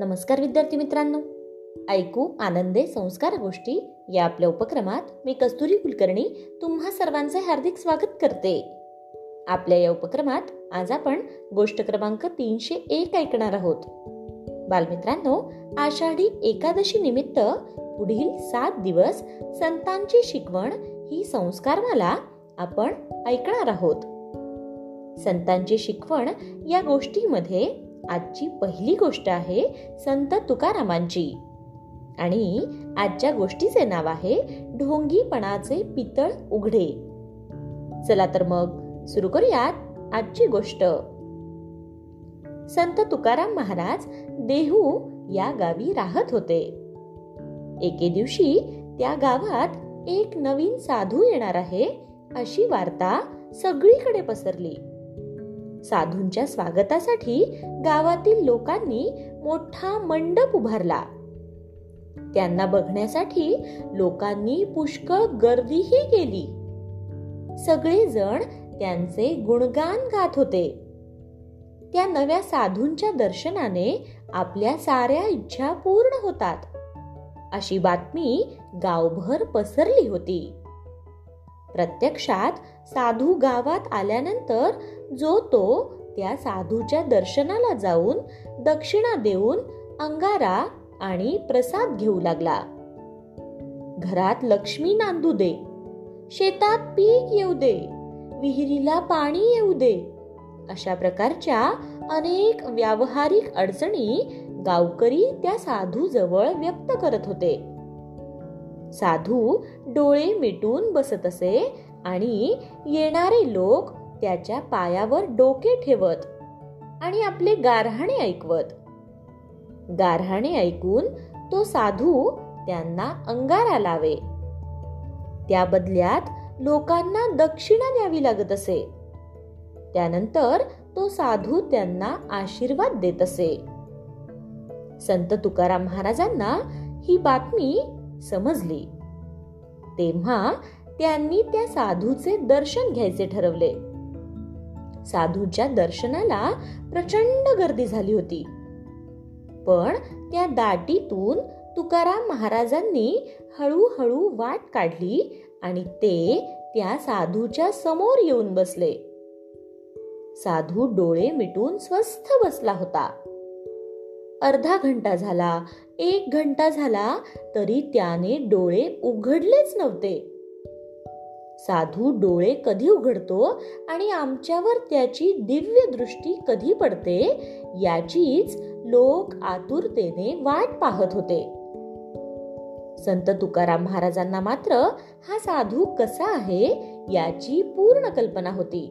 नमस्कार विद्यार्थी मित्रांनो. ऐकू आनंदे संस्कार गोष्टी या आपल्या उपक्रमात मी कस्तुरी कुलकर्णी तुम्हा सर्वांचे हार्दिक स्वागत करते. आपल्या या उपक्रमात आज आपण गोष्ट क्रमांक तीनशे एक ऐकणार आहोत. बालमित्रांनो आषाढी एकादशी निमित्त पुढील सात दिवस संतांची शिकवण ही संस्कारमाला आपण ऐकणार आहोत. संतांची शिकवण या गोष्टीमध्ये आजची पहिली गोष्ट आहे संत तुकारामांची. आणि आजच्या गोष्टीचे नाव आहे ढोंगीपणाचे पितळ उघडे. चला तर मग सुरू करूयात आजची गोष्ट. संत तुकाराम महाराज देहू या गावी राहत होते. एके दिवशी त्या गावात एक नवीन साधू येणार आहे अशी वार्ता सगळीकडे पसरली. साधूंच्या स्वागतासाठी गावातील लोकांनी मोठा मंडप उभारला. त्यांना बघण्यासाठी लोकांनी पुष्कळ गर्दीही केली. सगळेजण त्यांचे गुणगान गात होते. त्या नव्या साधूंच्या दर्शनाने आपल्या साऱ्या इच्छा पूर्ण होतात. अशी बातमी गावभर पसरली होती. प्रत्यक्षात साधू गावात आल्यानंतर जो तो त्या साधूच्या दर्शनाला जाऊन दक्षिणा देऊन अंगारा आणि प्रसाद घेऊ लागला. घरात लक्ष्मी नांदू दे. शेतात पीक येऊ दे. विहिरीला पाणी येऊ दे. अशा प्रकारच्या अनेक व्यावहारिक अडचणी गावकरी त्या साधू जवळ व्यक्त करत होते. साधू डोळे मिटून बसत असे आणि येणारे लोक त्याच्या पायावर डोके ठेवत आणि आपले गारहाणे ऐकवत. गारहाणे ऐकून तो साधू त्यांना अंगारा लावे. त्या बदल्यात लोकांना दक्षिणा द्यावी लागत असे. त्यानंतर तो साधू त्यांना आशीर्वाद देत असे. संत तुकाराम महाराजांना ही बातमी समजली. तेव्हा त्यांनी त्या साधूचे दर्शन घ्यायचे ठरवले. साधूच्या दर्शनाला प्रचंड गर्दी झाली होती. पण त्या दाटीतून तुकाराम महाराजांनी हळूहळू वाट काढली आणि ते त्या साधूच्या समोर येऊन बसले. साधू डोळे मिटून स्वस्थ बसला होता. अर्धा घंटा झाला एक घंटा झाला तरी त्याने डोळे उघडलेच नव्हते. साधू डोळे कधी उघडतो आणि आमच्यावर त्याची दिव्य दृष्टी कधी पडते याचीच लोक आतुरतेने वाट पाहत होते. संत तुकाराम महाराजांना मात्र हा साधू कसा आहे याची पूर्ण कल्पना होती.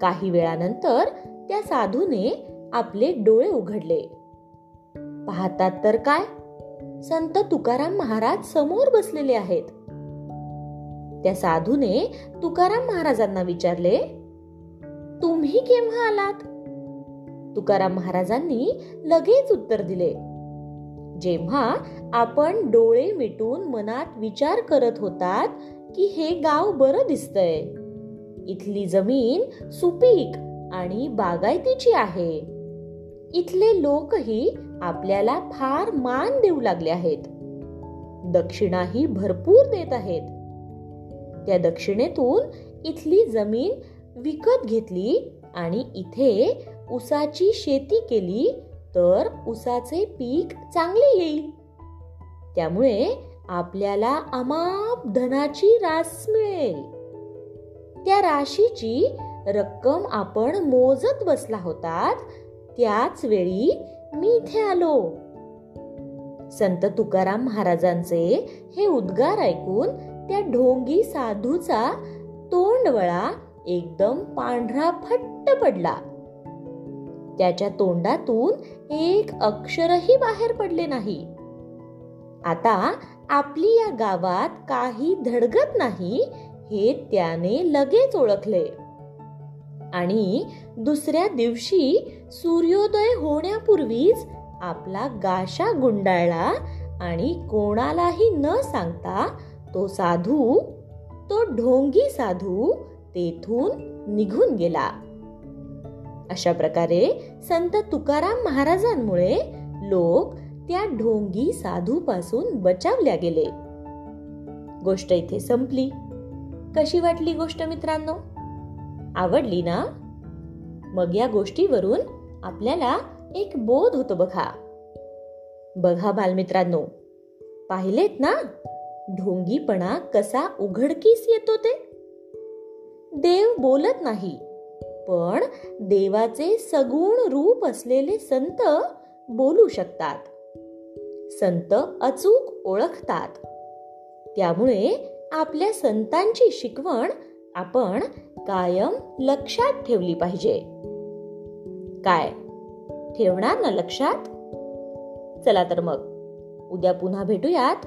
काही वेळानंतर त्या साधूने आपले डोळे उघडले. पाहतात तर काय? संत तुकाराम महाराज समोर बसलेले आहेत. त्या साधूने तुकाराम महाराजांना विचारले तुम्ही केव्हा आलात? तुकाराम महाराजांनी लगेच उत्तर दिले जेव्हा आपण डोळे मिटून मनात विचार करत होतात की हे गाव बरं दिसतंय. इथली जमीन सुपीक आणि बागायतीची आहे. इथले लोकही आपल्याला फार मान देऊ लागले आहेत. दक्षिणाही भरपूर देत आहेत. त्या दक्षिणेतून इथली जमीन विकत घेतली आणि इथे उसाची शेती केली तर उसाचे पीक चांगले येईल. त्यामुळे आपल्याला अमाप धनाची रास मिळेल. त्या राशीची रक्कम आपण मोजत बसला होतात त्याच वेळी मी इथे आलो. संत तुकाराम महाराजांचे हे उद्गार ऐकून त्या ढोंगी साधूचा तोंडवळा एकदम पांढरा फट्ट पडला. त्याच्या तोंडातून एक अक्षरही बाहेर पडले नाही. आता आपली या गावात काही धडगत नाही हे त्याने लगेच ओळखले. आणि दुसऱ्या दिवशी सूर्योदय होण्यापूर्वीच आपला गाशा गुंडाळला आणि कोणालाही न सांगता तो साधू तो ढोंगी साधू तेथून निघून गेला. अशा प्रकारे संत तुकाराम महाराजांमुळे लोक त्या ढोंगी साधू पासून बचावल्या गेले. गोष्ट इथे संपली. कशी वाटली गोष्ट मित्रांनो? आवडली ना? मग या गोष्टीवरून आपल्याला एक बोध होतो बघा. बघा बालमित्रांनो पाहिलेत ना? ढोंगीपणा कसा उघडकीस येतो ते? देव बोलत नाही पण देवाचे सगुण रूप असलेले संत बोलू शकतात. संत अचूक ओळखतात. त्यामुळे आपल्या संतांची शिकवण आपण कायम लक्षात ठेवली पाहिजे. काय? ठेवणार ना लक्षात? चला तर मग उद्या पुन्हा भेटूयात.